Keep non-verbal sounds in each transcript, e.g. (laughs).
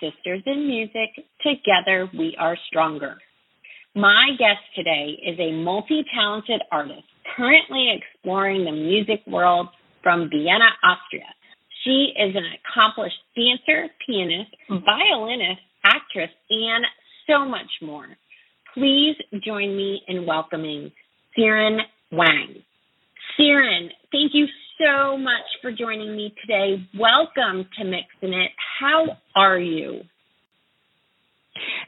Sisters in Music, Together We Are Stronger. My guest today is a multi talented artist currently exploring the music world from Vienna, Austria. She is an accomplished dancer, pianist, mm-hmm. violinist, actress, and so much more. Please join me in welcoming Xiren Wang. Xiren, thank you so much for joining me today. Welcome to Mixing It. How are you?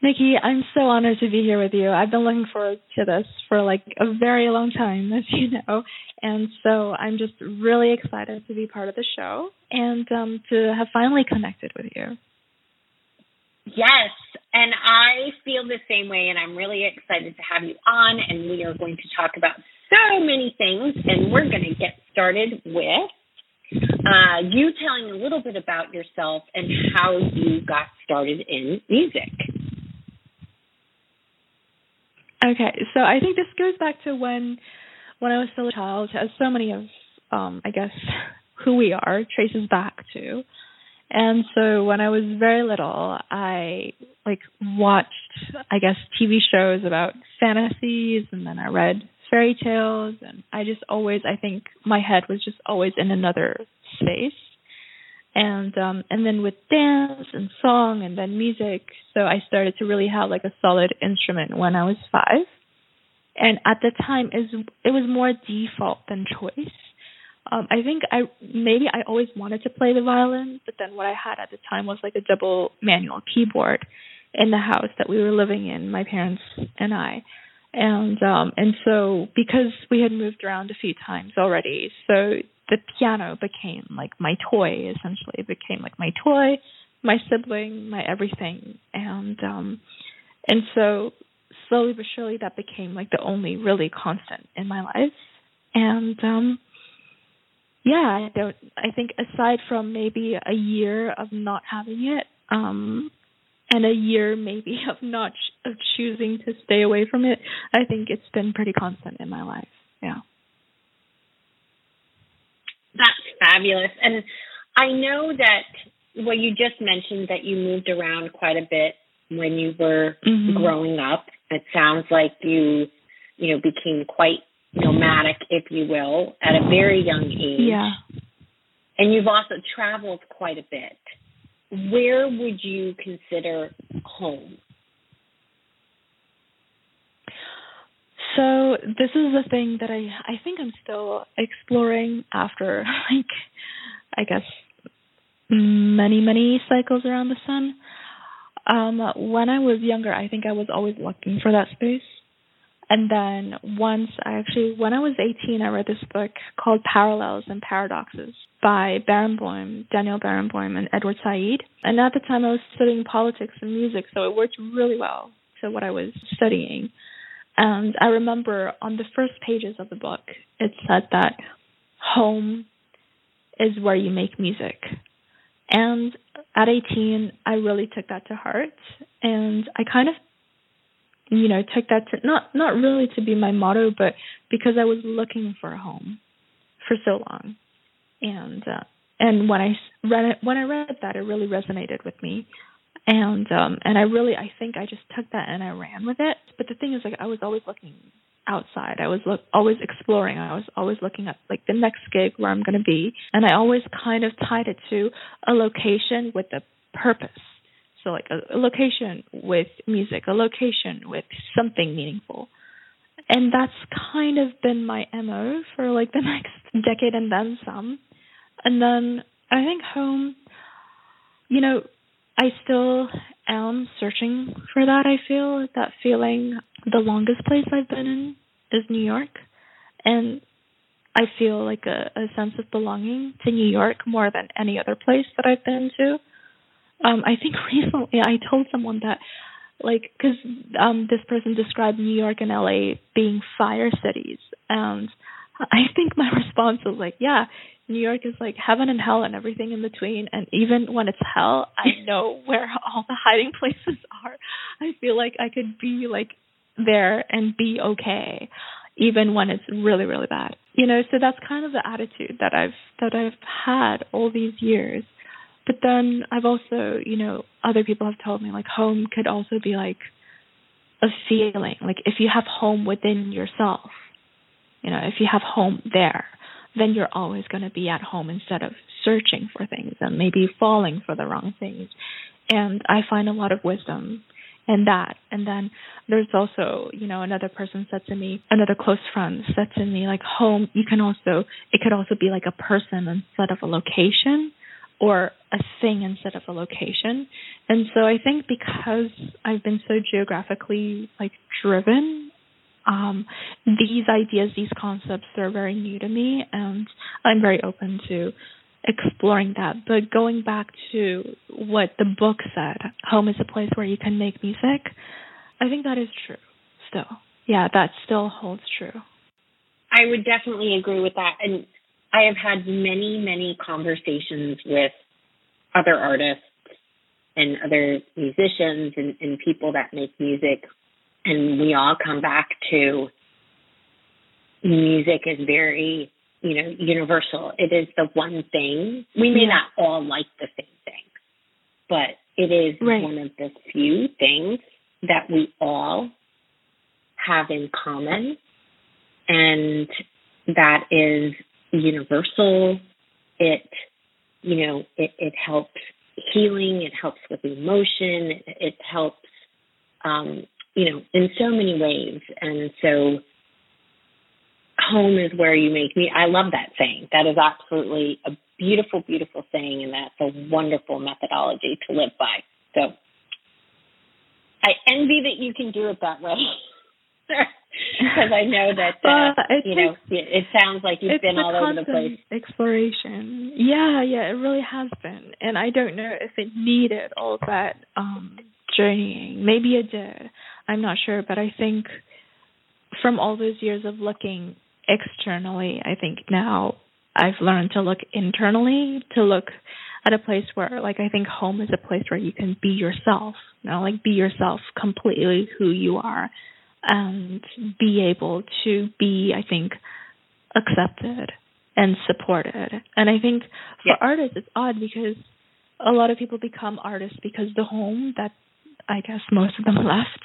Nicki, I'm so honored to be here with you. I've been looking forward to this for like a very long time, as you know. And so I'm just really excited to be part of the show and um, to have finally connected with you. Yes, and I feel the same way, and I'm really excited to have you on. And we are going to talk about so many things, and we're going to get started with uh, you telling a little bit about yourself and how you got started in music. Okay, so I think this goes back to when when I was still a child, as so many of um, I guess who we are traces back to. And so when I was very little, I like watched I guess TV shows about fantasies and then I read fairy tales and I just always I think my head was just always in another space. And um and then with dance and song and then music, so I started to really have like a solid instrument when I was 5. And at the time is it was more default than choice. Um I think I maybe I always wanted to play the violin, but then what I had at the time was like a double manual keyboard in the house that we were living in, my parents and I and um and so because we had moved around a few times already so the piano became like my toy essentially. It became like my toy my sibling my everything. And um and so slowly but surely that became like the only really constant in my life. And um yeah i don't i think aside from maybe a year of not having it um and a year maybe of not ch- of choosing to stay away from it, I think it's been pretty constant in my life. Yeah. That's fabulous. And I know that well you just mentioned that you moved around quite a bit when you were mm-hmm. growing up. It sounds like you you know became quite nomadic if you will at a very young age. Yeah. And you've also traveled quite a bit where would you consider home? So this is the thing that I I think I'm still exploring after (laughs) like I guess many many cycles around the sun. Um when I was younger, I think I was always looking for that space. And then once I actually, when I was 18, I read this book called Parallels and Paradoxes by Barenboim, Daniel Barenboim, and Edward Said. And at the time, I was studying politics and music, so it worked really well to what I was studying. And I remember on the first pages of the book, it said that home is where you make music. And at 18, I really took that to heart. And I kind of you know took that to not not really to be my motto but because i was looking for a home for so long. And uh and when i read it when i read that it really resonated with me. And um and i really i think i just took that and i ran with it. But the thing is like i was always looking outside. I was look, always exploring. I was always looking at like the next gig where i'm going to be. And i always kind of tied it to a location with a purpose so like a, a location with music, a location with something meaningful. And that's kind of been my MO for like the (laughs) next decade and then some. And then I think home, you know, I still am searching for that. I feel that feeling. The longest place I've been in is New York, and I feel like a, a sense of belonging to New York more than any other place that I've been to. Um, I think (laughs) recently I told someone that like because um this person described New York and LA being fire cities and (laughs) I think my (laughs) response was like yeah New York is like heaven and hell and everything in between and even when it's hell I know where all the hiding places are. I feel like I could be like there and be okay even when it's really really bad. You know so that's kind of the attitude that I've that I've had all these years but then I've also, you know, other people have told me like home could also be like a feeling. Like if you have home within yourself, you know, if you have home there, then you're always going to be at home instead of searching for things and maybe falling for the wrong things. And I find a lot of wisdom in that. And then there's also, you know, another person said to me, another close friend said to me, like, home, you can also, it could also be like a person instead of a location or a thing instead of a location. And so I think because I've been so geographically like driven, um, these ideas, these concepts are very new to me and I'm very open to exploring that. But going back to what the book said, home is a place where you can make music, I think that is true still. Yeah, that still holds true. I would definitely agree with that. And I have had many, many conversations with other artists and other musicians and, and people that make music, and we all come back to music is very, you know, universal. It is the one thing. We may yeah. not all like the same thing, but it is right. one of the few things that we all have in common. And that is universal. It, you know, it, it helps healing. It helps with emotion. It, helps, um, you know, in so many ways. And so, home is where you make me. I love that saying. That is absolutely a beautiful, beautiful saying, and that's a wonderful methodology to live by. So, I envy that you can do it that way. (laughs) because I know that uh, uh, you know it sounds like you've been all over the place. Exploration, yeah, yeah, it really has been, and I don't know if it needed all that um journeying. Maybe it did. I'm not sure, but I think from all those years of looking externally, I think now I've learned to look internally, to look at a place where like I think home is a place where you can be yourself, you know, like be yourself completely who you are and be able to be, I think, accepted and supported. And I think for artists, it's odd because a lot of people become artists because the home that I guess most of them left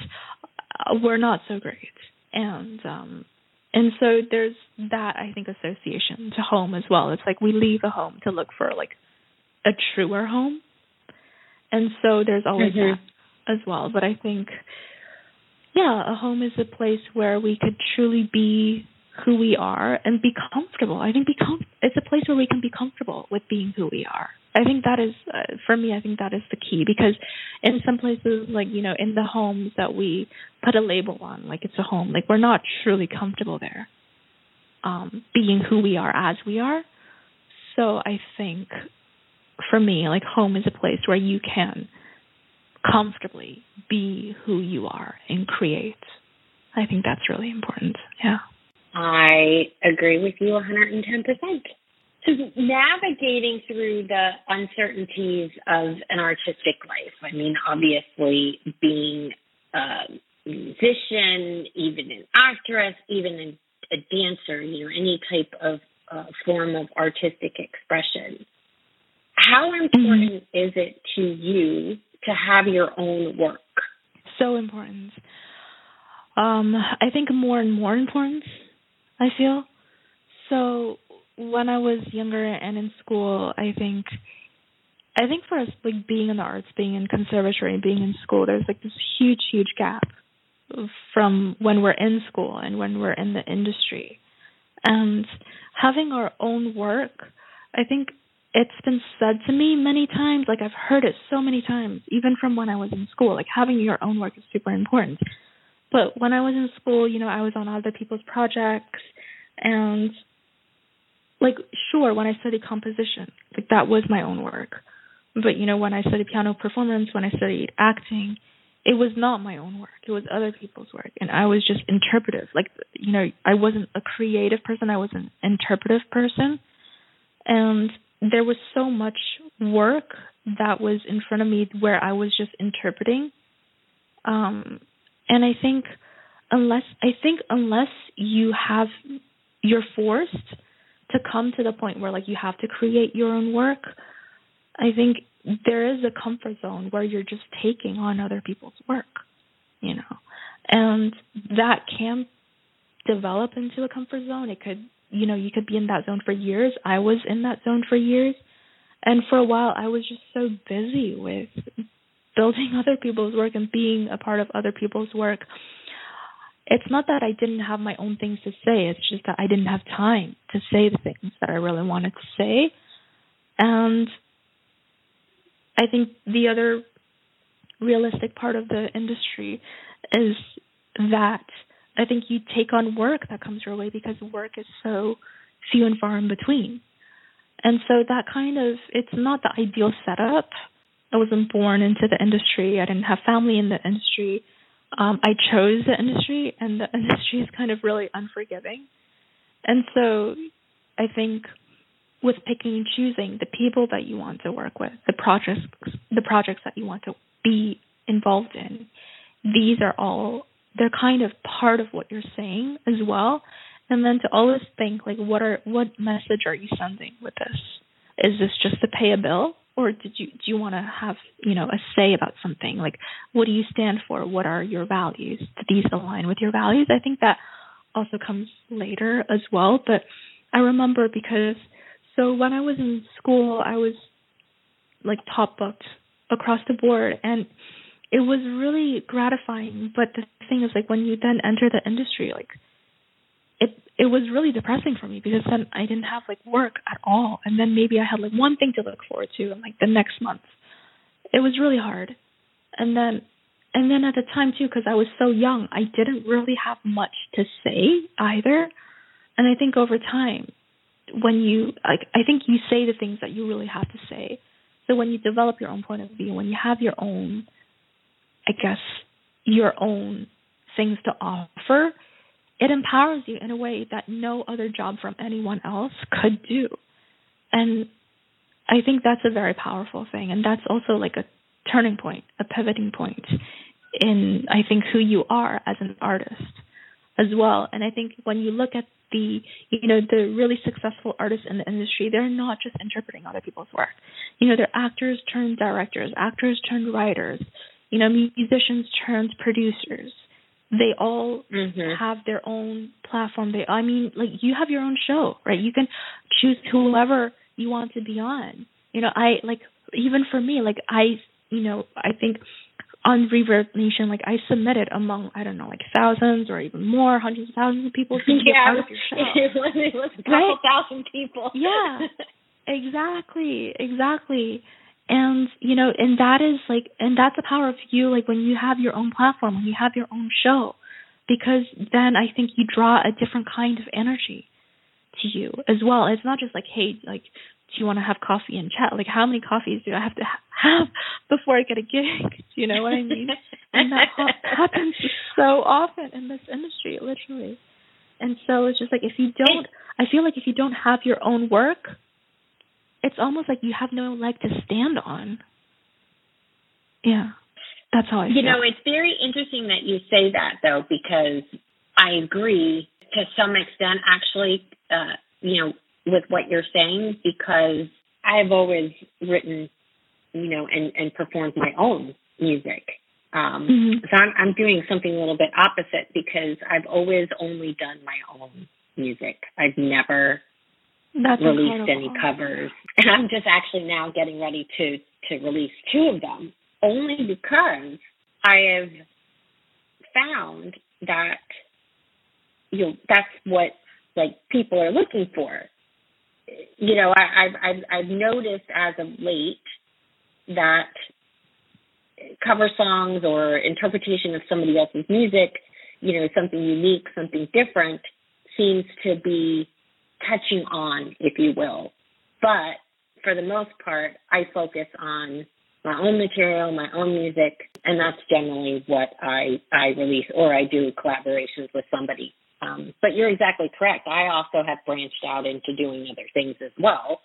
uh, were not so great. And um and so there's that I think association to home as well. It's like we leave a home to look for like a truer home. And so there's always mm-hmm. that as well. But I think yeah, a home is a place where we could truly be who we are and be comfortable. I think be com- it's a place where we can be comfortable with being who we are. I think that is uh, for me. I think that is the key because in some places, like you know, in the homes that we put a label on, like it's a home, like we're not truly comfortable there, um, being who we are as we are. So I think for me, like home is a place where you can comfortably be who you are and create. I think that's really important. Yeah. I agree with you 110%. So, navigating through the uncertainties of an artistic life, I mean, obviously, being a musician, even an actress, even a dancer, you know, any type of uh, form of artistic expression. How important mm-hmm. is it to you to have your own work? So important. Um, I think more and more important, I feel. So when I was younger and in school, I think I think for us like being in the arts, being in conservatory, being in school, there's like this huge, huge gap from when we're in school and when we're in the industry. And having our own work, I think it's been said to me many times like i've heard it so many times even from when i was in school like having your own work is super important. But when i was in school you know i was on other people's projects and like sure when i studied composition like that was my own work. But you know when i studied piano performance when i studied acting it was not my own work. It was other people's work and i was just interpretive. Like you know i wasn't a creative person. I was an interpretive person. And there was so much work that was in front of me where i was just interpreting um and i think unless i think unless you have you're forced to come to the point where like you have to create your own work i think there is a comfort zone where you're just taking on other people's work, you know, and that can develop into a comfort zone. It could, you know, you could be in that zone for years. I was in that zone for years. And for a while, I was just so busy with building (laughs) other people's work and being a part of other people's work. It's not that I didn't have my own things to say, it's just that I didn't have time to say the things that I really wanted to say. And I think the other realistic part of the industry is that I think you take on work that comes your way because work is so few and far in between. And so that kind of it's not the ideal setup. I wasn't born into the industry. I didn't have family in the industry. Um, I chose the industry, and the (laughs) industry is kind of really unforgiving. And so I think with picking and choosing the people that you want to work with, the projects the projects that you want to be involved in. These are all they're kind of part of what you're saying as well. And then to always think like what are what message are you sending with this? Is this just to pay a bill? Or did you do you want to have, you know, a say about something? Like what do you stand for? What are your values? Do these align with your values? I think that also comes later as well. But I remember because so when I was in school, I was like top booked across the board, and it was really gratifying. But the thing is, like when you then enter the industry, like it it was really depressing for me because then I didn't have like work at all, and then maybe I had like one thing to look forward to, and like the next month, it was really hard. And then and then at the time too, because I was so young, I didn't really have much to say either. And I think over time, when you like I think you say the things that you really have to say. So when you develop your own point of view, when you have your own I guess your own things to offer, it empowers you in a way that no other job from anyone else could do. And I think that's a very powerful thing and that's also like a turning point, a pivoting point in I think who you are as an artist as well. And I think when you look at the you know the really successful artists in the industry they're not just interpreting other people's work you know they're actors turned directors actors turned writers you know musicians turned producers they all mm-hmm. have their own platform they i mean like you have your own show right you can choose whoever you want to be on you know i like even for me like i you know i think on Reverb Nation, like I submitted among I don't know, like thousands or even more, hundreds of thousands of people to be part of your (laughs) show. it was, it was a couple right? thousand people. yeah, exactly, exactly. And you know, and that is like, and that's the power of you. Like when you have your own platform, when you have your own show, because then I think you draw a different kind of energy to you as well. It's not just like, hey, like do you want to have coffee and chat? Like, how many coffees do I have to ha- have (laughs) before I get a gig? (laughs) Do you know what I mean? and that ha- (laughs) happens so often in this industry, literally. And so it's just like if you don't, I feel like if you don't have your own work, it's almost like you have no leg to stand on. Yeah, that's how I. You know, it's very interesting that you say that though, because I agree to some extent. Actually, uh, you know, with what you're saying because I've always written, you know, and, and performed my own music. Um, mm-hmm. So I'm, I'm doing something a little bit opposite because I've always only done my own music. I've never That's released incredible. any covers, and I'm just actually now getting ready to to release two of them, only because I have found that you know that's what like people are looking for you know, I, I've, I've I've noticed as of late that cover songs or interpretation of somebody else's music, you know, something unique, something different, seems to be catching on, if you will. But for the most part, I focus on my own material, my own music, and that's generally what I I release or I do collaborations with somebody. Um, but you're exactly correct. I also have branched out into doing other things as well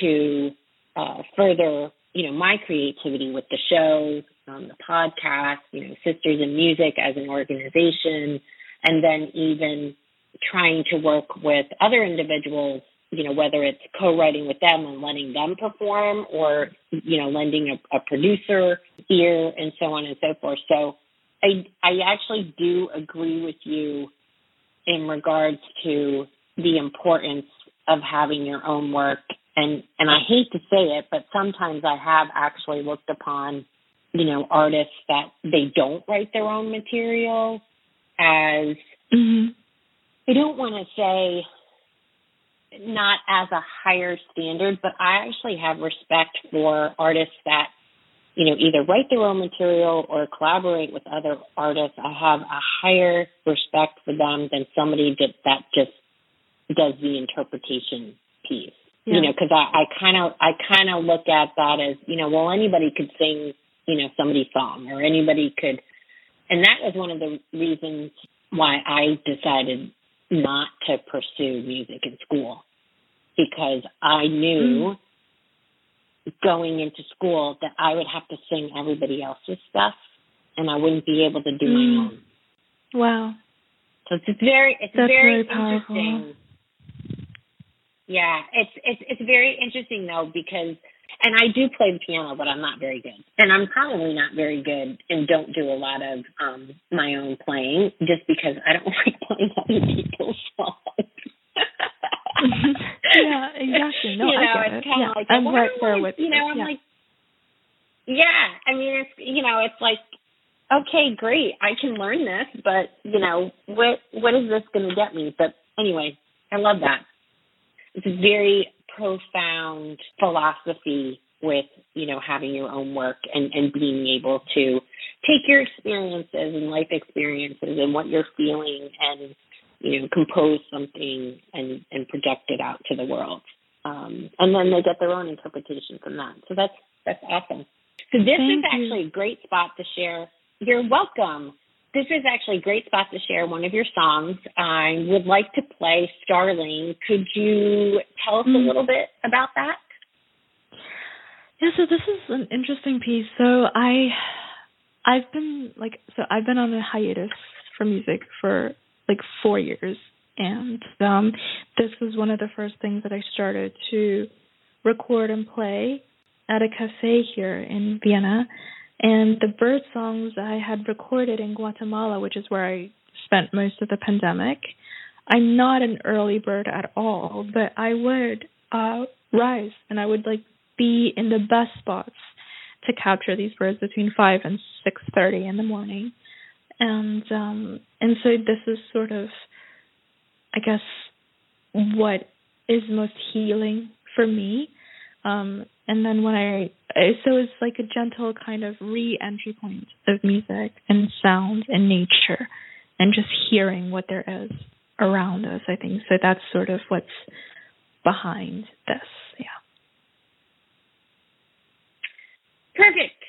to uh, further, you know, my creativity with the show, um, the podcast, you know, Sisters in Music as an organization, and then even trying to work with other individuals you know, whether it's co-writing with them and letting them perform or, you know, lending a, a producer ear and so on and so forth. So I, I actually do agree with you in regards to the importance of having your own work. And, and I hate to say it, but sometimes I have actually looked upon, you know, artists that they don't write their own material as, mm-hmm. I don't want to say not as a higher standard, but I actually have respect for artists that, you know, either write their own material or collaborate with other artists. I have a higher respect for them than somebody that, that just does the interpretation piece. Yeah. You know, because I kind of I kind of look at that as you know, well, anybody could sing, you know, somebody's song, or anybody could, and that was one of the reasons why I decided not to pursue music in school because I knew mm. going into school that I would have to sing everybody else's stuff and I wouldn't be able to do mm. my own. Wow. So it's very it's That's very, very powerful. interesting. Yeah, it's it's it's very interesting though because and I do play the piano, but I'm not very good. And I'm probably not very good and don't do a lot of um my own playing just because I don't (laughs) like playing other people's songs. (laughs) yeah, exactly. No, you know, I get it's kind of yeah. like I'm well, right there with you know. I'm yeah. like, yeah. I mean, it's you know, it's like, okay, great, I can learn this, but you know, what what is this going to get me? But anyway, I love that. It's very profound philosophy with you know having your own work and and being able to take your experiences and life experiences and what you're feeling and you know compose something and and project it out to the world. Um, and then they get their own interpretation from that. So that's that's awesome. So this Thank is actually you. a great spot to share. You're welcome this is actually a great spot to share one of your songs. I would like to play Starling. Could you tell us a little bit about that? Yeah, so this is an interesting piece. So I I've been like so I've been on a hiatus from music for like 4 years and um this was one of the first things that I started to record and play at a cafe here in Vienna and the bird songs I had recorded in Guatemala, which is where I spent most of the pandemic. I'm not an early bird at all, but I would uh rise and I would like be in the best spots to capture these birds between five and six thirty in the morning. And um and so this is sort of I guess what is most healing for me. Um and then when I so it's like a gentle kind of re-entry point of music and sound and nature and just hearing what there is around us i think so that's sort of what's behind this yeah Perfect.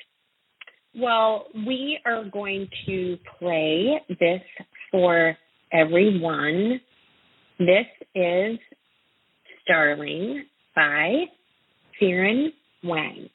Well, we are going to play this for everyone. This is Starling by Xiren Wang.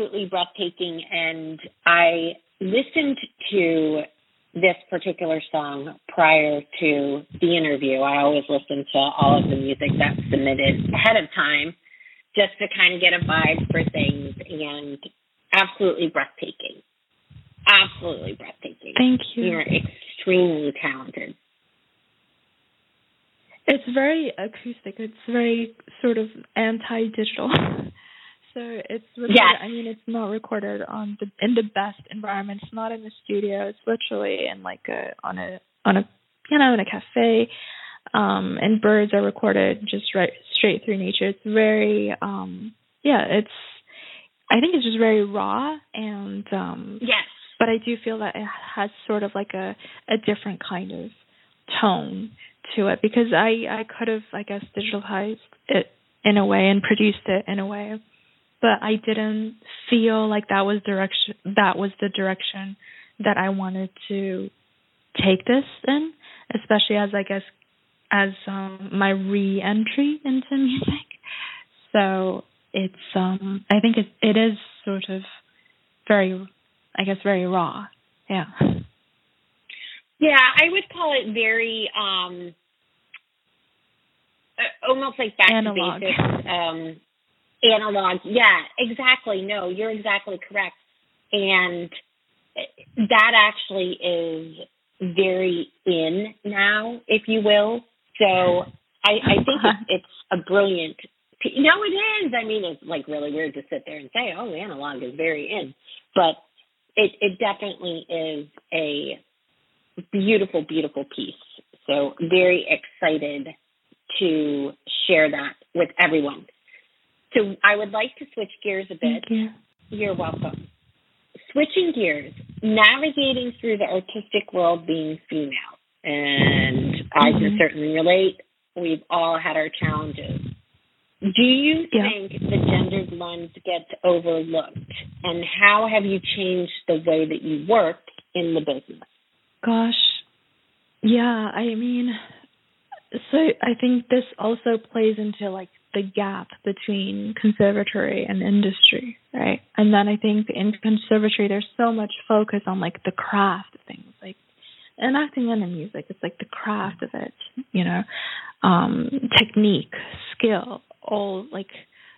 Absolutely breathtaking, and I listened to this particular song prior to the interview. I always listen to all of the music that's submitted ahead of time just to kind of get a vibe for things and absolutely breathtaking. Absolutely breathtaking. Thank you. You're extremely talented. It's very acoustic. It's very sort of anti-digital. (laughs) so it's recorded, yes. I mean, it's not recorded on the in the best environment. It's not in the studio. It's literally in like a on a on a piano in a cafe. Um, and birds are recorded just right straight through nature. It's very um, yeah. It's I think it's just very raw and um, yes. But I do feel that it has sort of like a a different kind of tone to it because I I could have I guess digitalized it in a way and produced it in a way, but I didn't feel like that was direction that was the direction that I wanted to take this in, especially as I guess as um my re-entry into music. So it's um I think it it is sort of very I guess very raw. Yeah. Yeah, I would call it very um almost like back analog. to basics. Um analog. Yeah, exactly. No, you're exactly correct. And that actually is very in now, if you will. So I, I think it's, (laughs) it's a brilliant. No, it is. I mean, it's like really weird to sit there and say, "Oh, analog is very in," but it it definitely is a beautiful, beautiful piece. So very excited to share that with everyone. So I would like to switch gears a bit. You. You're welcome. Switching gears, navigating through the artistic world being female. And mm-hmm. I can mm-hmm. certainly relate. We've all had our challenges. Do you yeah. think the gendered lens gets overlooked? And how have you changed the way that you work in the business? Gosh, yeah, I mean, so I think this also plays into like the gap between conservatory and industry, right? And then I think in conservatory there's so much focus on like the craft of things, like and acting and in music, it's like the craft of it, you know, um, technique, skill, all like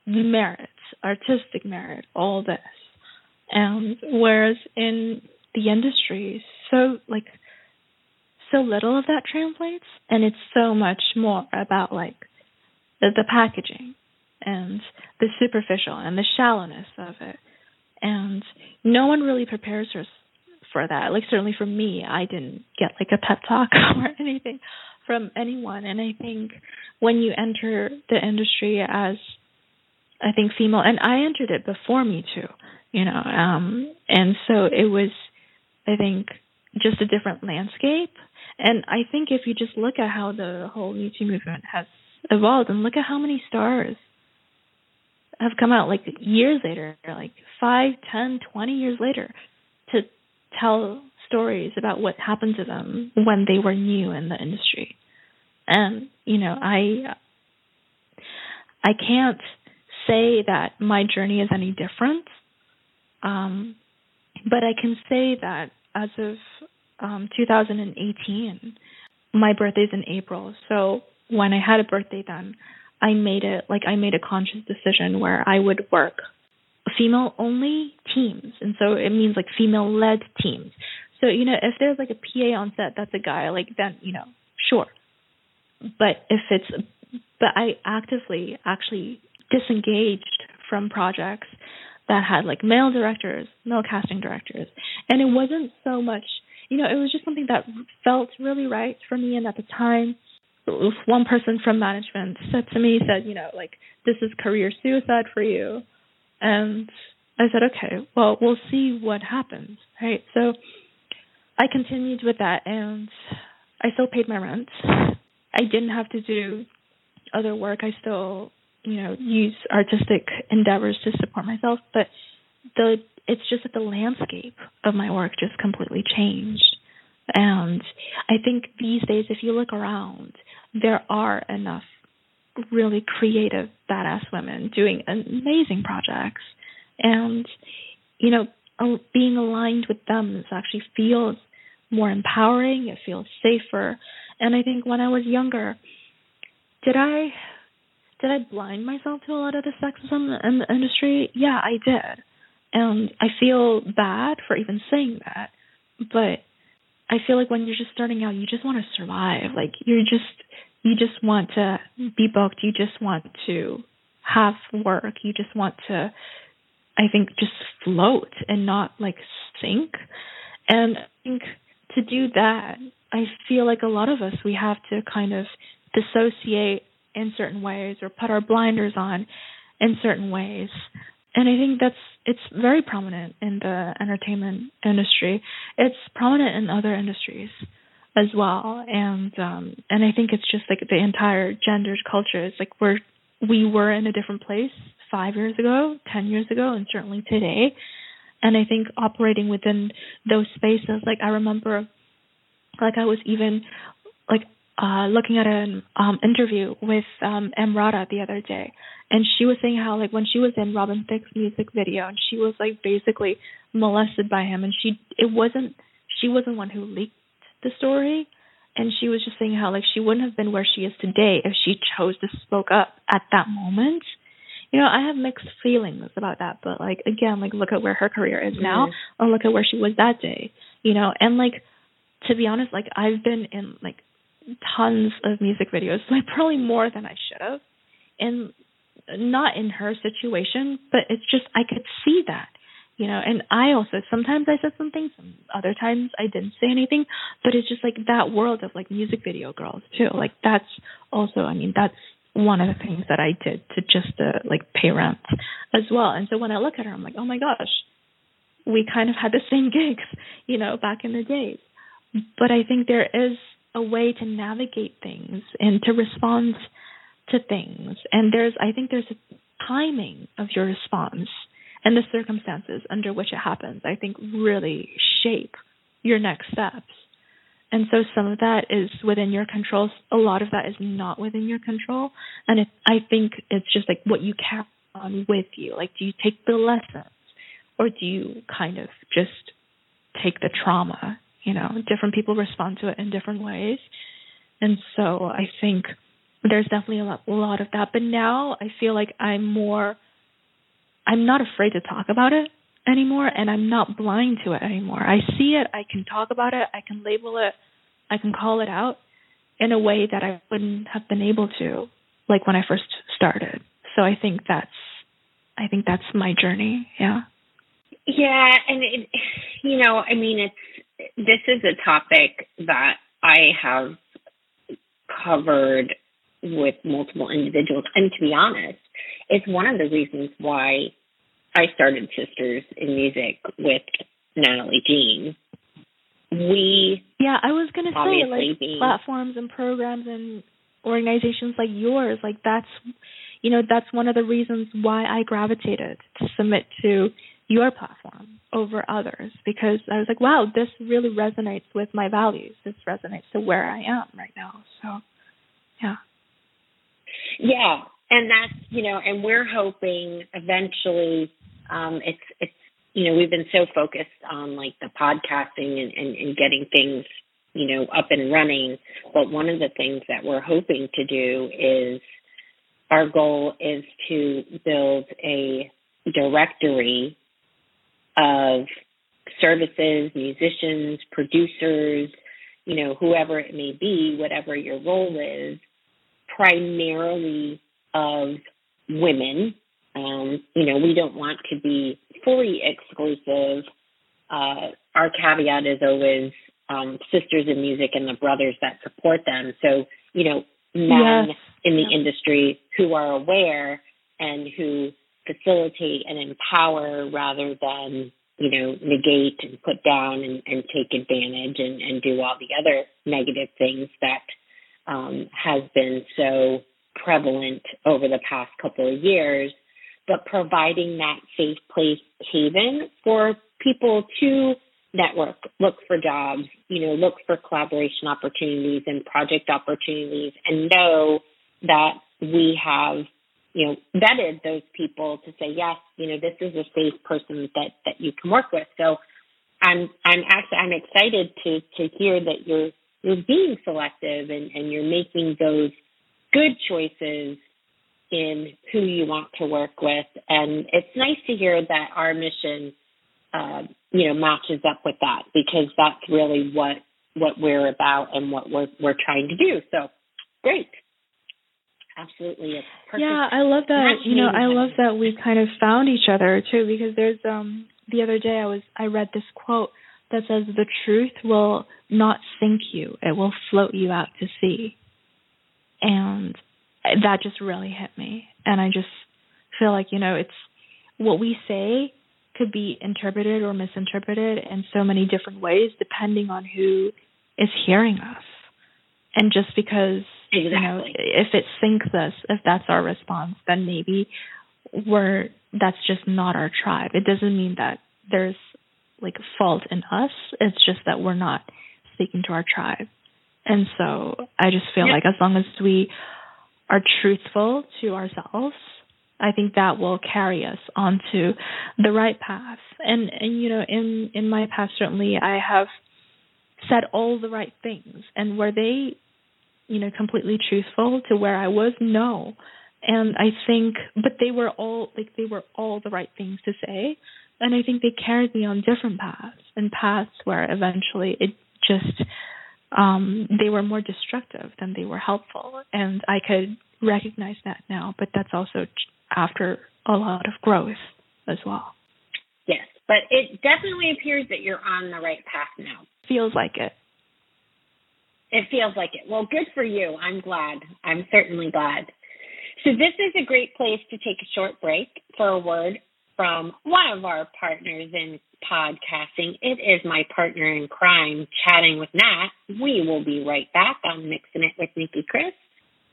merits, artistic merit, all this. And whereas in the industry, so like so little of that translates, and it's so much more about like the, the packaging and the superficial and the shallowness of it. And no one really prepares us for that. Like certainly for me, I didn't get like a pep talk (laughs) or anything from anyone. And I think when you enter the industry as I think female and I entered it before me too, you know. Um and so it was I think just a different landscape. And I think if you just look at how the whole Me Too movement has evolved and look at how many stars have come out like years later, like five, ten, twenty years later to tell stories about what happened to them when they were new in the industry. And, you know, I I can't say that my journey is any different. Um, but I can say that as of um, 2018, my birthday's in April. So when I had a birthday then, I made it like I made a conscious decision where I would work female only teams. And so it means like female led teams. So, you know, if there's like a PA on set that's a guy, like then, you know, sure. But if it's but I actively actually disengaged from projects that had like male directors, male casting directors. And it wasn't so much, you know, it was just something that felt really right for me and at the time one person from management said to me, said, you know, like, this is career suicide for you. And I said, okay, well, we'll see what happens, right? So I continued with that and I still paid my rent. I didn't have to do other work. I still, you know, use artistic endeavors to support myself, but the it's just that the landscape of my work just completely changed. And I think these days, if you look around, there are enough really creative, badass women doing amazing projects. and you know being aligned with them actually feels more empowering it feels safer. And i think when i was younger did i did i blind myself to a lot of the sexism in the industry? Yeah i did. And i feel bad for even saying that but i feel like when you're just starting out you just want to survive like you're just you just want to be booked you just want to have work you just want to I think just float and not like sink. And I think to do that, I feel like a lot of us we have to kind of dissociate in certain ways or put our blinders on in certain ways. And I think that's it's very prominent in the entertainment industry. It's prominent in other industries as well. And um and I think it's just like the entire gendered culture is like we're we were in a different place five years ago, 10 years ago, and certainly today. And I think operating within those spaces, like I remember, like I was even like uh looking at an um interview with um Emrata the other day. And she was saying how like when she was in Robin Thicke's music video and she was like basically molested by him and she it wasn't she wasn't one who leaked the story. And she was just saying how like she wouldn't have been where she is today if she chose to spoke up at that moment. You know, I have mixed feelings about that, but like again, like look at where her career is now, mm-hmm. or look at where she was that day, you know, and like to be honest, like I've been in like tons of music videos, (laughs) like probably more than I should have, and not in her situation, but it's just I could see that, you know, and I also sometimes I said something, some other times I didn't say anything, but it's just like that world of like music video girls too, like that's also, I mean, that's one of the things that I did to just uh, like pay rent as well. And so when I look at her, I'm like, oh my gosh, we kind of had the same (laughs) gigs, you know, back in the days. But I think there is a way to navigate things and to respond to things. And there's, I think there's a timing of your response and the circumstances under which it happens, I think really shape your next steps. And so some of that is within your control. A lot of that is not within your control. And it, I think it's just like what you carry on with you. Like, do you take the lessons or do you kind of just take the trauma? You know, different people respond to it in different ways. And so I think there's definitely a lot, a lot of that. But now I feel like I'm more, I'm not afraid to talk about it anymore and I'm not blind to it anymore. I see it, I can talk about it, I can label it, I can call it out in a way that I wouldn't have been able to like when I first started. So I think that's I think that's my journey, yeah. Yeah, and it, you know, I mean it's this is a topic that I have covered with multiple individuals and to be honest, it's one of the reasons why I started Sisters in Music with Natalie Jean. We yeah, I was gonna say like being, platforms and programs and organizations like yours, like that's you know that's one of the reasons why I gravitated to submit to your platform over others because I was like, wow, this really resonates with my values. This resonates to where I am right now. So, yeah. Yeah, and that's you know, and we're hoping eventually um, it's it's you know we've been so focused on like the podcasting and, and, and getting things you know up and running, but one of the things that we're hoping to do is our goal is to build a directory of services, musicians, producers, you know, whoever it may be, whatever your role is, primarily of women um, you know, we don't want to be fully exclusive. Uh, our caveat is always um, sisters in music and the brothers that support them. So, you know, men yes. in the industry who are aware and who facilitate and empower rather than, you know, negate and put down and, and take advantage and, and do all the other negative things that um, has been so prevalent over the past couple of years. But providing that safe place haven for people to network, look for jobs, you know, look for collaboration opportunities and project opportunities and know that we have you know, vetted those people to say, yes, you know, this is a safe person that, that you can work with. So I'm, I'm actually, I'm excited to, to hear that you're, you're being selective and, and you're making those good choices in who you want to work with. And it's nice to hear that our mission, uh, you know, matches up with that because that's really what, what we're about and what we're, we're trying to do. So great absolutely a perfect yeah i love that you know i love that we kind of found each other too because there's um the other day i was i read this quote that says the truth will not sink you it will float you out to sea. And that just really hit me and i just feel like you know it's what we say could be interpreted or misinterpreted in so many different ways depending on who is hearing us. And just because Exactly. You know, if it sinks us, if that's our response, then maybe we're that's just not our tribe. It doesn't mean that there's like a fault in us. It's just that we're not speaking to our tribe. And so I just feel like as long as we are truthful to ourselves, I think that will carry us onto the right path. And and you know, in in my past certainly I have said all the right things and where they you know, completely truthful to where I was? No. And I think, but they were all, like, they were all the right things to say. And I think they carried me on different paths and paths where eventually it just, um, they were more destructive than they were helpful. And I could recognize that now, but that's also after a lot of growth as well. Yes, but it definitely appears that you're on the right path now. Feels like it. It feels like it. Well, good for you. I'm glad. I'm certainly glad. So this is a great place to take a short break for a word from one of our partners in podcasting. It is my partner in crime, chatting with Nat. We will be right back on Mixing It with Nicki Kris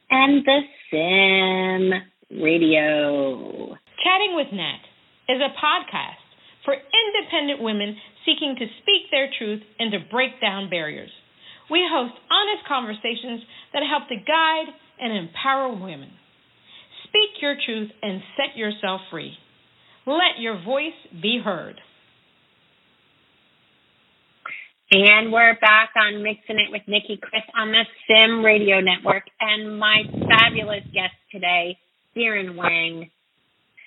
and the Sim Radio. Chatting with Nat is a podcast for independent women seeking to speak their truth and to break down barriers. We host honest conversations that help to guide and empower women. Speak your truth and set yourself free. Let your voice be heard. And we're back on Mixing It with Nicki Kris on the Sim Radio Network. And my fabulous guest today, Xiren Wang,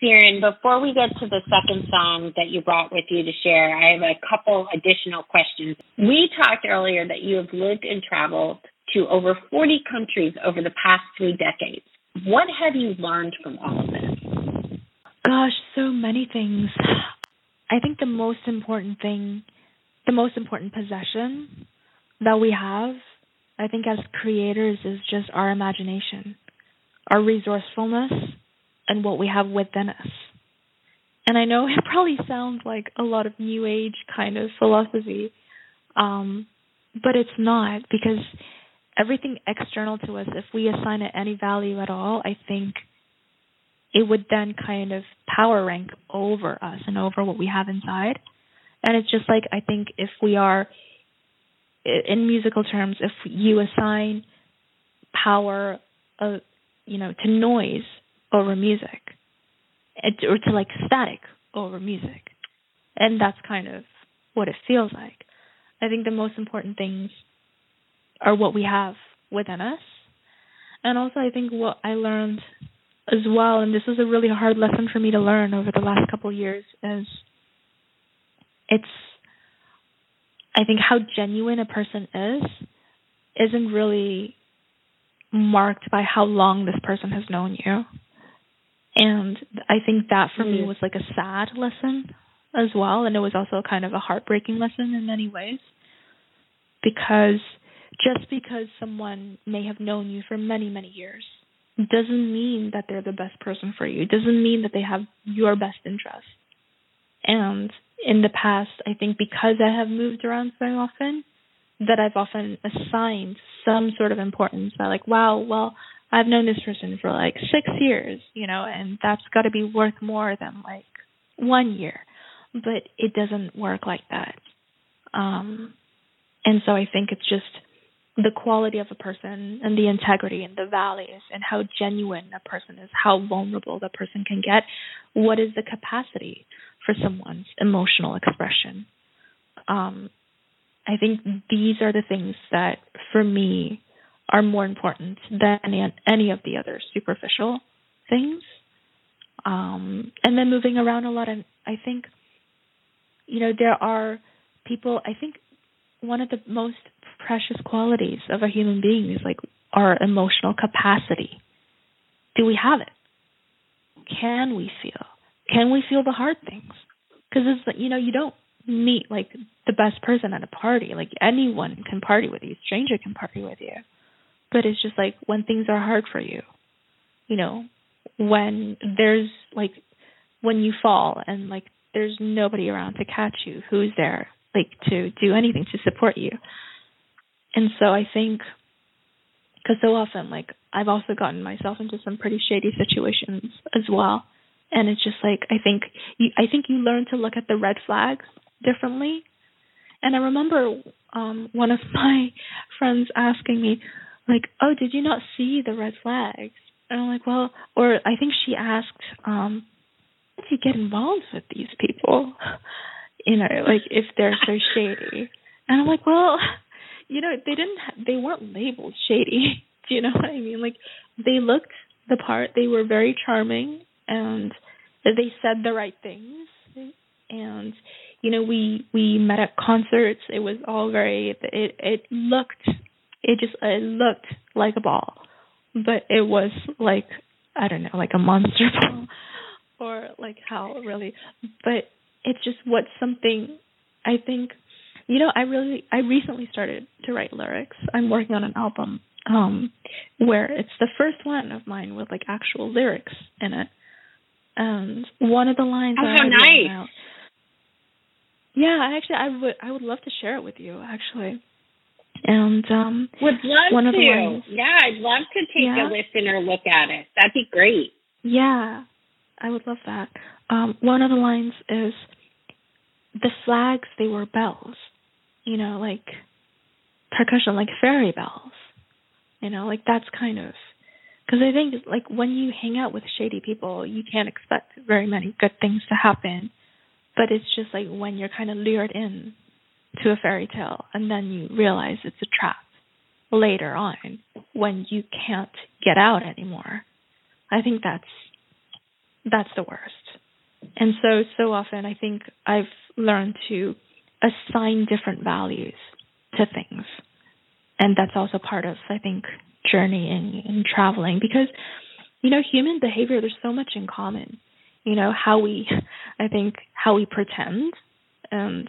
Xiren, before we get to the second song that you brought with you to share, I have a couple additional questions. We talked earlier that you have lived and traveled to over 40 countries over the past three decades. What have you learned from all of this? Gosh, so many things. I think the most important thing, the most important possession that we have, I think as creators, is just our imagination, our resourcefulness, and what we have within us. And I know (laughs) it probably sounds like a lot of new age kind of philosophy, um, but it's not because everything external to us, if we assign it any value at all, I think it would then kind of power rank over us and over what we have inside. And it's just like I think if we are in musical terms, if you assign power, uh, you know, to noise over music, or to like static over music, and that's kind of what it feels like. I think the most important things are what we have within us, and also I think what I learned as well, and this was a really hard lesson for me to learn over the last couple of years, is it's I think how genuine a person is isn't really marked by how long this person has known you. And I think that for mm. me was like a sad lesson as well. And it was also kind of a heartbreaking lesson in many ways. Because just because someone may have known you for many, many years doesn't mean that they're the best person for you. It doesn't mean that they have your best interest. And in the past, I think because I have moved around so often, that I've often assigned some sort of importance by like, wow, well, I've known this person for like six years, you know, and that's got to be worth more than like one year. But it doesn't work like that. Um, and so I think it's just the quality of a person and the integrity and the values and how genuine a person is, how vulnerable the person can get, what is the capacity for someone's emotional expression. Um, I think these are the things that, for me, are more important than any, of the other superficial things. Um, and then moving around a lot, and I think, you know, there are people. I think one of the most precious qualities of a human being is like our emotional capacity. Do we have it? Can we feel? Can we feel the hard things? Because it's you know you don't meet like the best person at a party. Like anyone can party with you, stranger can party with you. But it's just like when things are hard for you, you know, when there's like when you fall and like there's nobody around to catch you, who's there like to do anything to support you. And so I think because so often like I've also gotten myself into some pretty shady situations as well. And it's just like I think you I think you learn to look at the red flags differently. And I remember um one of (laughs) my friends asking me like, "Oh, did you not see the red flags?" And I'm like, "Well," or I think she asked, um, "How did you get involved with these people?" (laughs) you know, like if they're so (laughs) shady. And I'm like, "Well, you know, they didn't ha- they weren't labeled shady. (laughs) Do you know what I mean? Like they looked the part. They were very charming and they said the right things and you know we we met at concerts it was all very it it looked it just it looked like a ball but it was like i don't know like a monster (laughs) ball or like how really but it's just what something i think you know i really i recently started to write lyrics. I'm working on an album um where it's the first one of mine with like actual lyrics in it. And one of the lines oh, how nice. out, yeah, I actually, I would I would love to share it with you actually. And um would love to. Of the lines, yeah, I'd love to take yeah. a listener look at it. That'd be great. Yeah, I would love that. Um, one of the lines is the flags they were bells, you know, like percussion, like fairy bells. You know, like that's kind of because I think like when you hang out with shady people, you can't expect very many good things to happen but it's just like when you're kind of lured in to a fairy tale and then you realize it's a trap later on when you can't get out anymore. I think that's that's the worst. And so so often i think i've learned to assign different values to things. And that's also part of i think journeying and traveling because you know human behavior there's so much in common. You know how we i think how we pretend and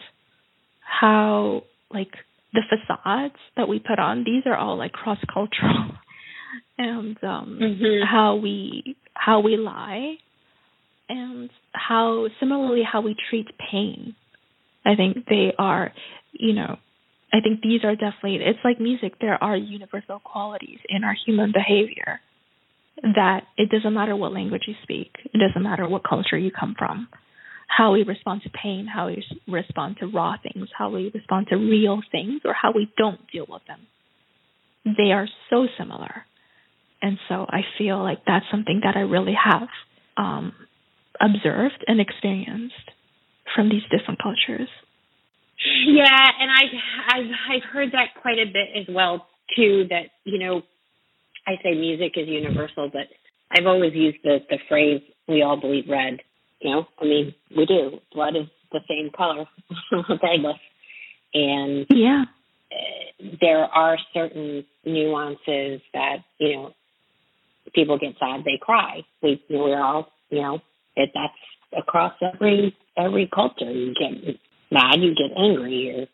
how like the facades that we put on these are all like cross cultural (laughs) and um mm-hmm. how we how we lie and how similarly how we treat pain. I think they are you know i think these are definitely it's like music there are universal qualities in our human behavior that it doesn't matter what language you speak, it doesn't matter what culture you come from, how we respond to pain, how we respond to raw things, how we respond to real things, or how we don't deal with them. They are so similar. And so I feel like that's something that I really have um, observed and experienced from these different cultures. Yeah, and I I've I've heard that quite a bit as well too. That you know I say music is universal, but I've always used the the phrase "we all bleed red." You know, I mean, we do. Blood is the same color, (laughs) regardless. And yeah, uh, there are certain nuances that you know people get sad, they cry. We we're all you know it, that's across every every culture. You get mad, you get angry, you're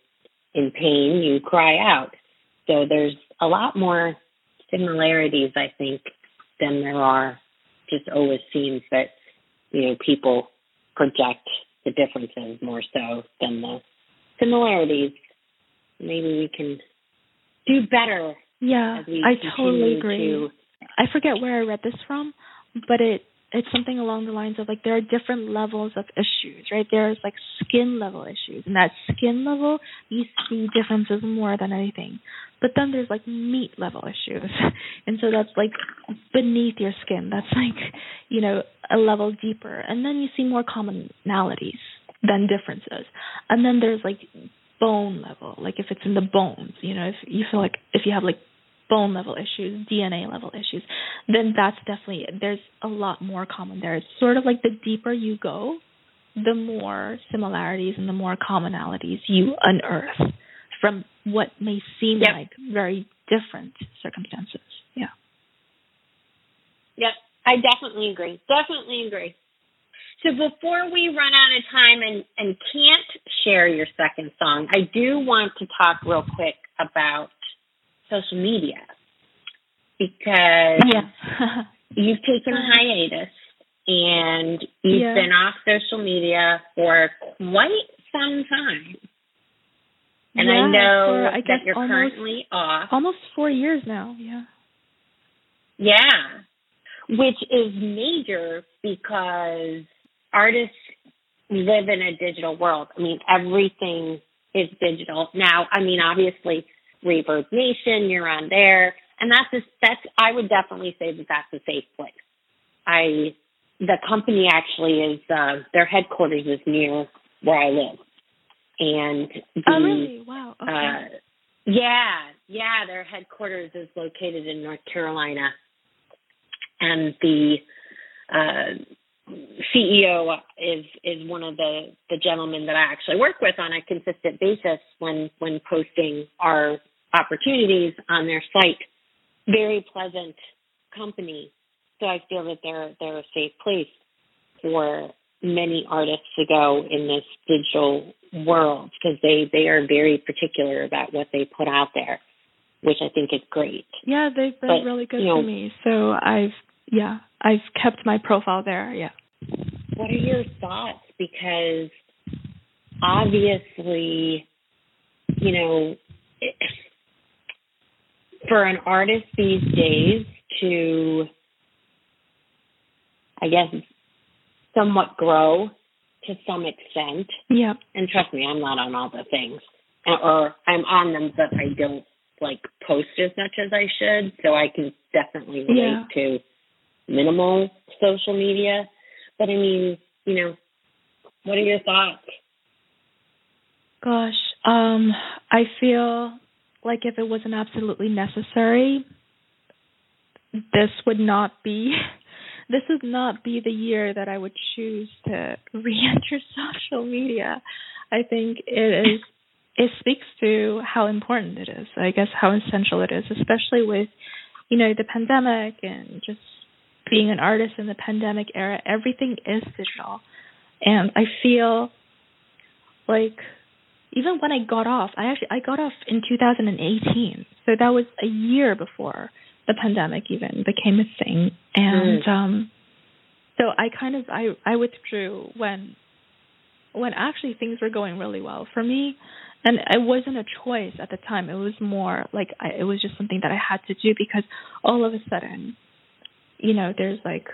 in pain, you cry out. So there's a lot more similarities, I think, than there are just always seems that, you know, people project the differences more so than the similarities. Maybe we can do better. Yeah, I totally agree. To... I forget where I read this from, but it it's something along the lines of like there are different levels of issues, right? There's like skin level issues, and that skin level you see differences more than anything. But then there's like meat level issues. (laughs) And so that's like beneath your skin. That's like you know a level deeper. And then you see more commonalities than differences. And then there's like bone level. Like if it's in the bones you know if you feel like if you have like bone level issues dna level issues then that's definitely there's a lot more common there. It's sort of like the deeper you go the more similarities and the more commonalities you unearth from what may seem yep. like very different circumstances. Yeah. Yep, I definitely agree. Definitely agree. So before we run out of time and, and can't share your second song, I do want to talk real quick about social media because yeah. (laughs) you've taken a uh-huh. hiatus and you've yeah. been off social media for quite some time. And yeah, I know for, I that you're almost, currently off. Almost four years now, yeah. Yeah. Which is major because artists live in a digital world. I mean, everything is digital. Now, I mean, obviously, Reverb Nation, you're on there. And that's, a, that's, I would definitely say that that's a safe place. I, the company actually is, uh, their headquarters is near where I live and the, oh really? Wow. okay. uh, yeah yeah their headquarters is located in north carolina. And the uh ceo is is one of the the gentlemen that i actually work with on a consistent basis when when posting our opportunities on their site. Very pleasant company. So i feel that they're they're a safe place for many artists to go in this digital world because they they are very particular about what they put out there, which I think is great. Yeah, they've been but, really good you know, to me. So I've yeah, I've kept my profile there. Yeah. What are your thoughts? Because obviously, you know, for an artist these days to, I guess, somewhat grow to some extent. Yeah. And trust me, I'm not on all the things, or I'm on them, but I don't like post as much as I should. So I can definitely relate yeah. to minimal social media. But I mean, you know, what are your thoughts? Gosh, um, I feel like if it wasn't absolutely necessary, this would not be (laughs) this would not be the year that I would choose to (laughs) re-enter social media. I think it is it speaks to how important it is. I guess how essential it is, especially with you know the pandemic and just being an artist in the pandemic era. Everything is digital, and I feel like even when I got off, I actually I got off in 2018, so that was a year before the pandemic even became a thing. And mm. um so i kind of i i withdrew when when actually things were going really well for me. And it wasn't a choice at the time. It was more like I, it was just something that i had to do because all of a sudden you know there's like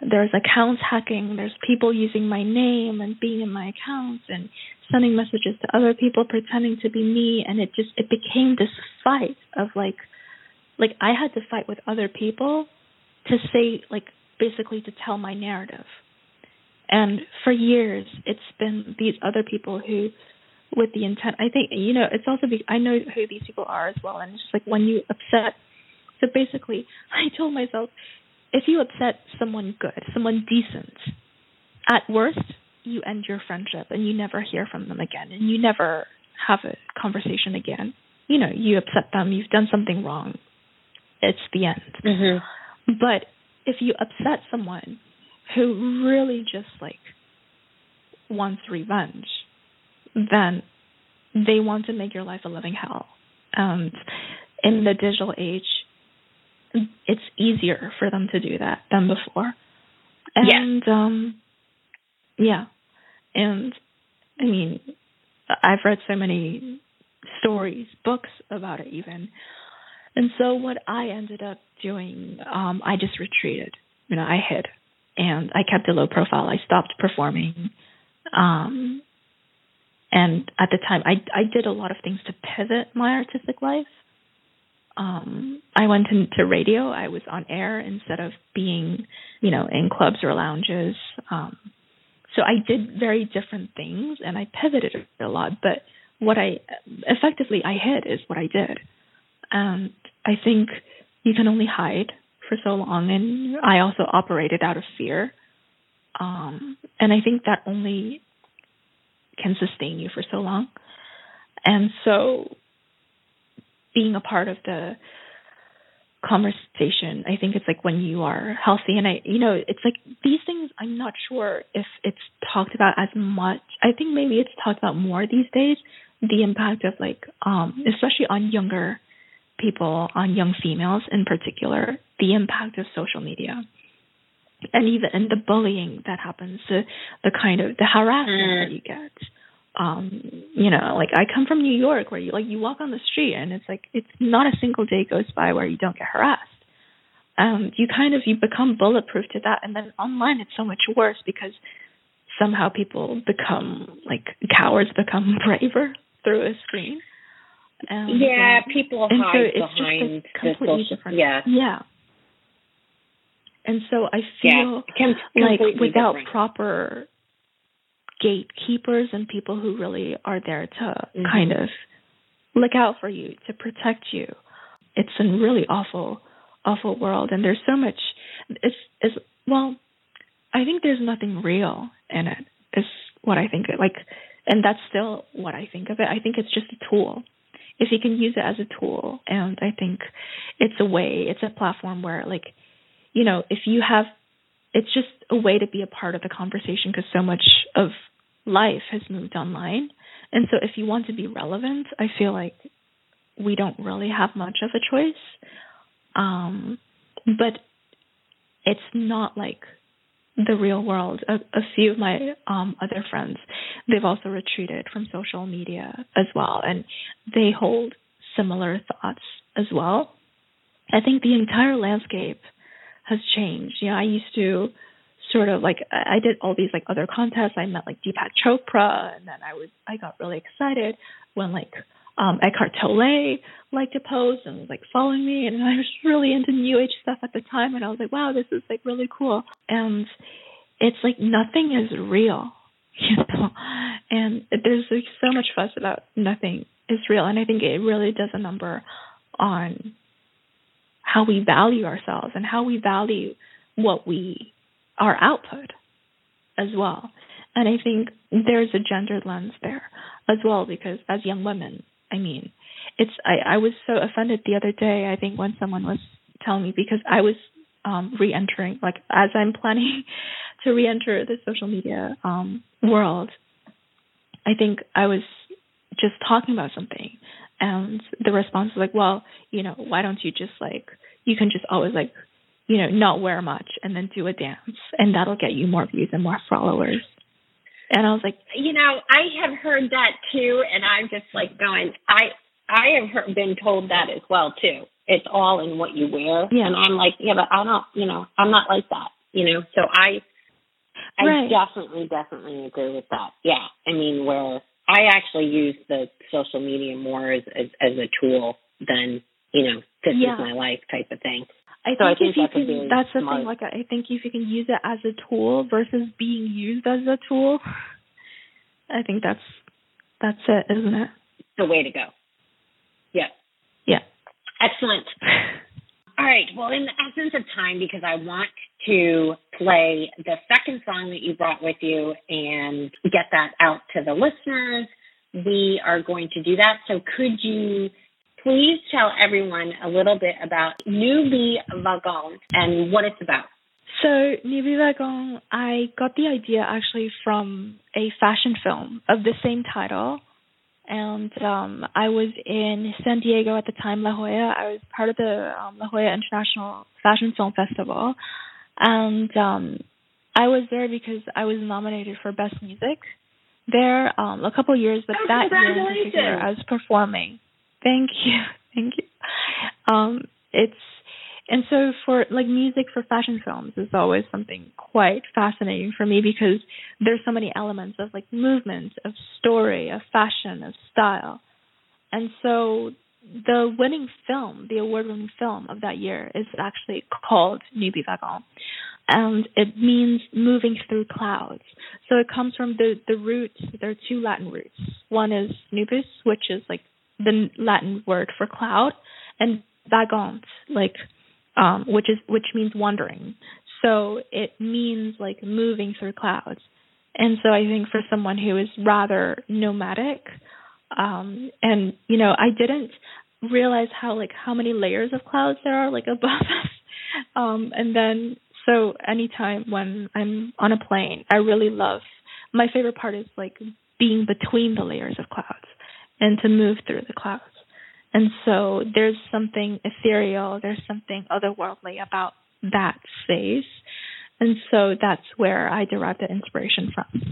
there's accounts hacking there's people using my name and being in my accounts and sending messages to other people pretending to be me. And it just it became this fight of like like I had to fight with other people to say like basically to tell my narrative. And for years it's been these other people who with the intent I think you know it's also be, I know who these people are as well and it's just like when you upset so basically (laughs) I told myself if you upset someone good, someone decent, at worst you end your friendship and you never hear from them again and you never have a conversation again. You know, you upset them, you've done something wrong it's the end. Mm-hmm. But if you upset someone who really just like wants revenge, then they want to make your life a living hell. And in the digital age, it's easier for them to do that than before. And yeah. um yeah. And I mean I've read so many stories, books about it even and so what I ended up doing, um, I just retreated. You know, I hid and I kept a low profile. I stopped performing. Um, and at the time, I I did a lot of things to pivot my artistic life. Um, I went into radio. I was on air instead of being, you know, in clubs or lounges. Um, so I did very different things, and I pivoted a lot. But what I effectively I hid is what I did, and I think you can only hide for so long, and I also operated out of fear. Um, and I think that only can sustain you for so long. And so being a part of the conversation, I think it's like when you are healthy and I you know, it's like these things I'm not sure if it's talked about as much. I think maybe it's talked about more these days, the impact of like um especially on younger people, on young females in particular, the impact of social media and even the bullying that happens, the the kind of the harassment mm. that you get. Um, you know, like I come from New York where you like you walk on the street and it's like it's not a single day goes by where you don't get harassed. Um, you kind of you become bulletproof to that and then online it's so much worse because somehow people become like cowards become (laughs) braver through a screen. And, yeah, um, people hide so behind completely different. Yeah. Yeah. And so I feel yeah, like without different. proper gatekeepers and people who really are there to mm-hmm. kind of look out for you, to protect you, it's a really awful, awful world. And there's so much. It's, it's well, I think there's nothing real in it. Is what I think. Like, and that's still what I think of it. I think it's just a tool. If you can use it as a tool, and I think it's a way, it's a platform where like you know, if you have, it's just a way to be a part of the conversation because so much of life has moved online. And so if you want to be relevant, I feel like we don't really have much of a choice. Um, but it's not like the real world. A, a few of my um, other friends, they've also retreated from social media as well, and they hold similar thoughts as well. I think the entire landscape has changed. You know, I used to sort of like I did all these like other contests. I met like Deepak Chopra, and then I was I got really excited when like um Eckhart Tolle liked a post and was like following me, and I was really into New Age stuff at the time, and I was like, wow, this is like really cool. And it's like nothing is real, (laughs) you know, and there's like so much fuss about nothing is real, and I think it really does a number on how we value ourselves and how we value what we our output as well. And I think there's a gendered lens there as well because as young women, I mean, it's I, I was so offended the other day, I think when someone was telling me because I was um re-entering like as I'm planning (laughs) to re-enter the social media um world, I think I was just talking about something and the response was like, well, you know, why don't you just like, you can just always like, you know, not wear much and then do a dance and that'll get you more views and more followers. And I was like, you know, I have heard that too. And I'm just like going, I, I have heard, been told that as well too. It's all in what you wear. Yeah. And I'm like, yeah, but I don't, you know, I'm not like that, you know, so I, I right. definitely, definitely agree with that. Yeah. I mean, where I actually use the social media more as as, as a tool than you know this yeah. is my life type of thing. I so think, I think if you can, really that's the smart. thing. Like, I think if you can use it as a tool versus being used as a tool, I think that's that's it, isn't it? The way to go. Yeah. Yeah. Excellent. (laughs) All right. Well, in the essence of time, because I want to play the second song that you brought with you and get that out to the listeners, we are going to do that. So, could you please tell everyone a little bit about Nuit Wagon and what it's about? So, Nubivagant, I got the idea actually from a fashion film of the same title and um I was in San Diego at the time, La Jolla. I was part of the um, La Jolla International Fashion Film Festival, and um I was there because I was nominated for Best Music there um a couple of years, but oh, that year in particular, I was performing. Thank you, (laughs) thank you. Um, it's and so for like music for fashion films is always something quite fascinating for me because there's so many elements of like movement, of story, of fashion, of style. And so the winning film, the award-winning film of that year, is actually called Nubivagant, and it means moving through clouds. So it comes from the the roots. There are two Latin roots. One is nubis, which is like the Latin word for cloud, and vagant, like um, which is which means wandering. So it means like moving through clouds. And so I think for someone who is rather nomadic, um, and you know, I didn't realize how like how many layers of clouds there are like above (laughs) us. Um, and then so anytime when I'm on a plane, I really love my favorite part is like being between the layers of clouds and to move through the clouds. And so there's something ethereal, there's something otherworldly about that space. And so that's where I derive the inspiration from.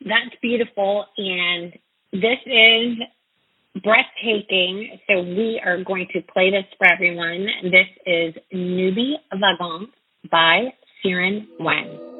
That's beautiful. And this is breathtaking. So we are going to play this for everyone. This is Newbie Wagon by Xiren Wang.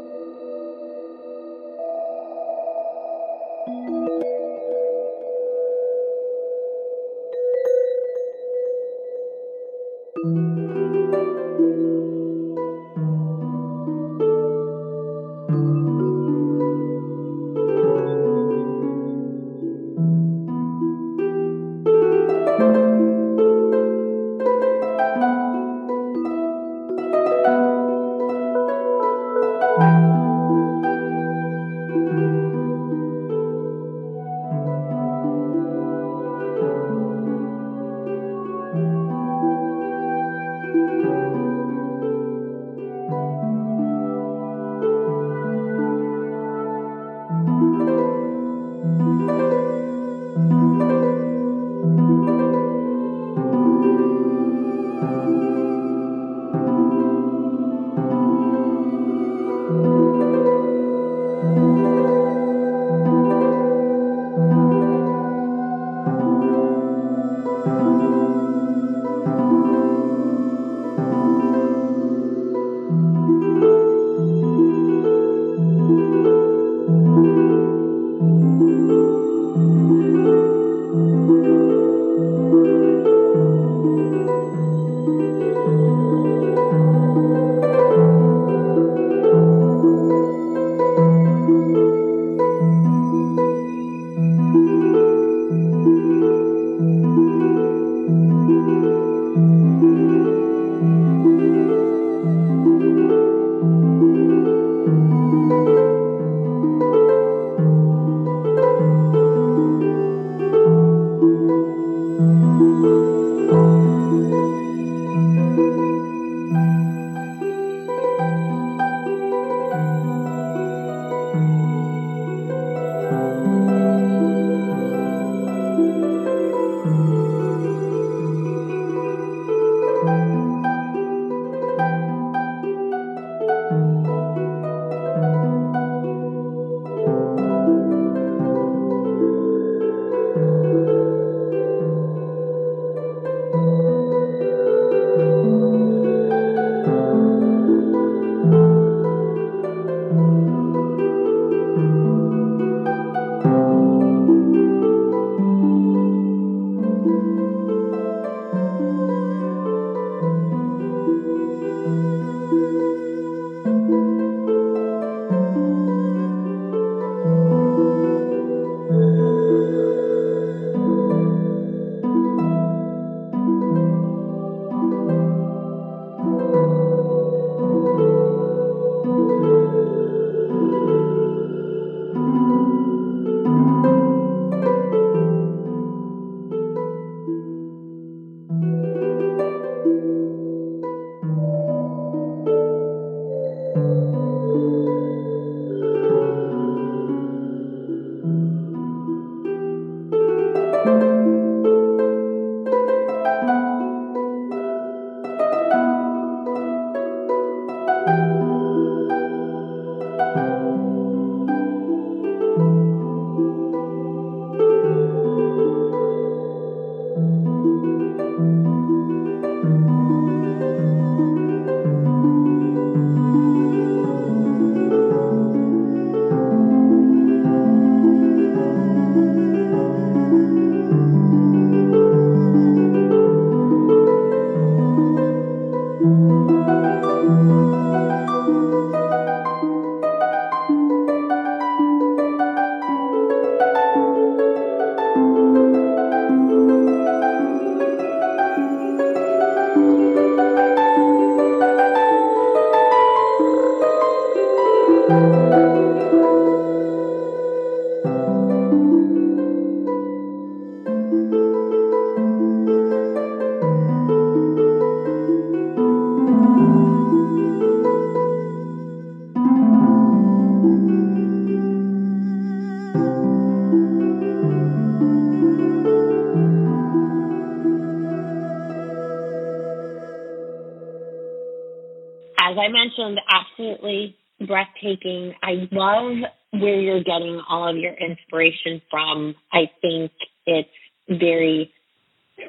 I love where you're getting all of your inspiration from. I think it's very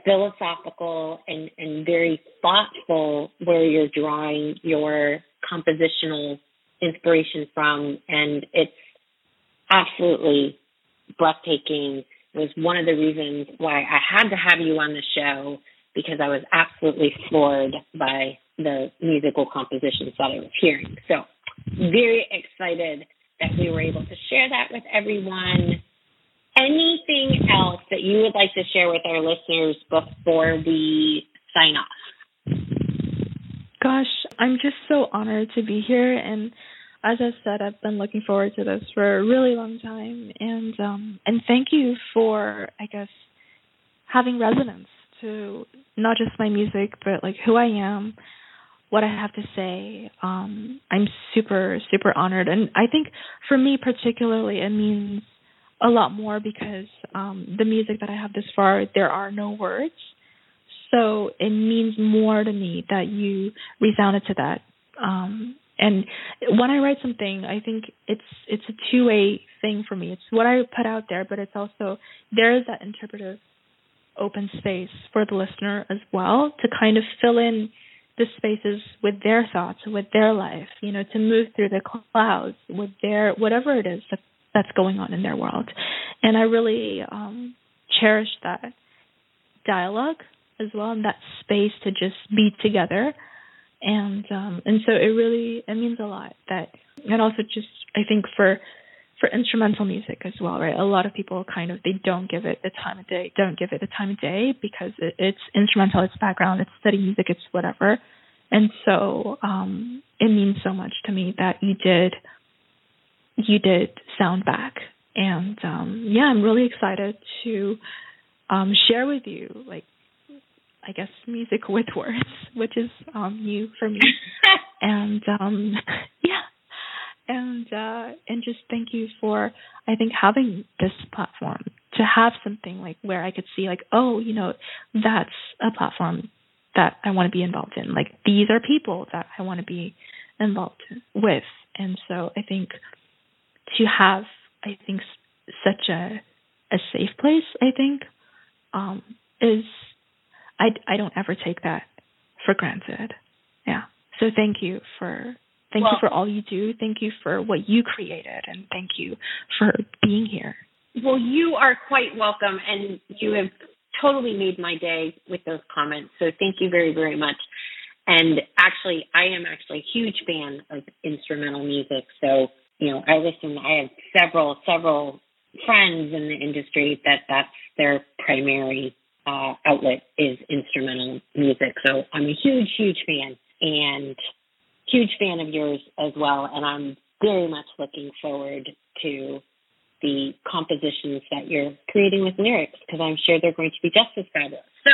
philosophical and, and very thoughtful where you're drawing your compositional inspiration from. And it's absolutely breathtaking. It was one of the reasons why I had to have you on the show because I was absolutely floored by the musical compositions that I was hearing. So, very excited that we were able to share that with everyone. Anything else that you would like to share with our listeners before we sign off? Gosh, I'm just so honored to be here and as I said, I've been looking forward to this for a really long time and um and thank you for I guess having resonance to not just my music but like who I am what I have to say. Um, I'm super, super honored. And I think for me, particularly, it means a lot more because um, the music that I have this far, there are no words. So it means more to me that you resounded to that. Um, and when I write something, I think it's it's a two way thing for me. It's what I put out there, but it's also there is that interpretive open space for the listener as well to kind of fill in the spaces with their thoughts, with their life, you know, to move through the clouds with their whatever it is that, that's going on in their world. And I really um, cherish that dialogue as well, and that space to just be together. And um, and so it really it means a lot that, and also just I think for for instrumental music as well, right? A lot of people kind of they don't give it the time of day, don't give it the time of day because it, it's instrumental, it's background, it's study music, it's whatever. And so um it means so much to me that you did you did sound back. And um yeah, I'm really excited to um share with you like I guess music with words, (laughs) which is um new for me. (laughs) and um and uh, and just thank you for I think having this platform to have something like where I could see like oh you know that's a platform that I want to be involved in. Like these are people that I want to be involved with. And so I think to have I think such a a safe place I think um, is I I don't ever take that for granted. Yeah. So thank you for Thank well, you for all you do. Thank you for what you created, and thank you for being here. Well, you are quite welcome, and you have totally made my day with those comments. So thank you very, very much. And actually, I am actually a huge fan of instrumental music. So you know, I listen. I have several, several friends in the industry that that's their primary uh, outlet is instrumental music. So I'm a huge, huge fan. And huge fan of yours as well, and I'm very much looking forward to the compositions that you're creating with lyrics because I'm sure they're going to be just as fabulous. So,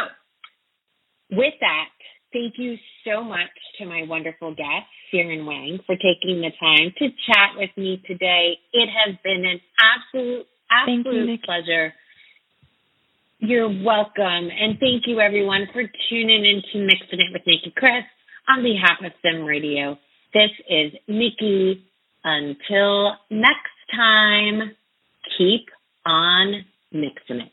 with that, thank you so much to my wonderful guest, Xiren Wang, for taking the time to chat with me today. It has been an absolute, absolute you, pleasure. You're welcome. And thank you, everyone, for tuning in to Mixing It with Nicki Kris. On behalf of SIMRADIO, this is Nicki. Until next time, keep on mixing it.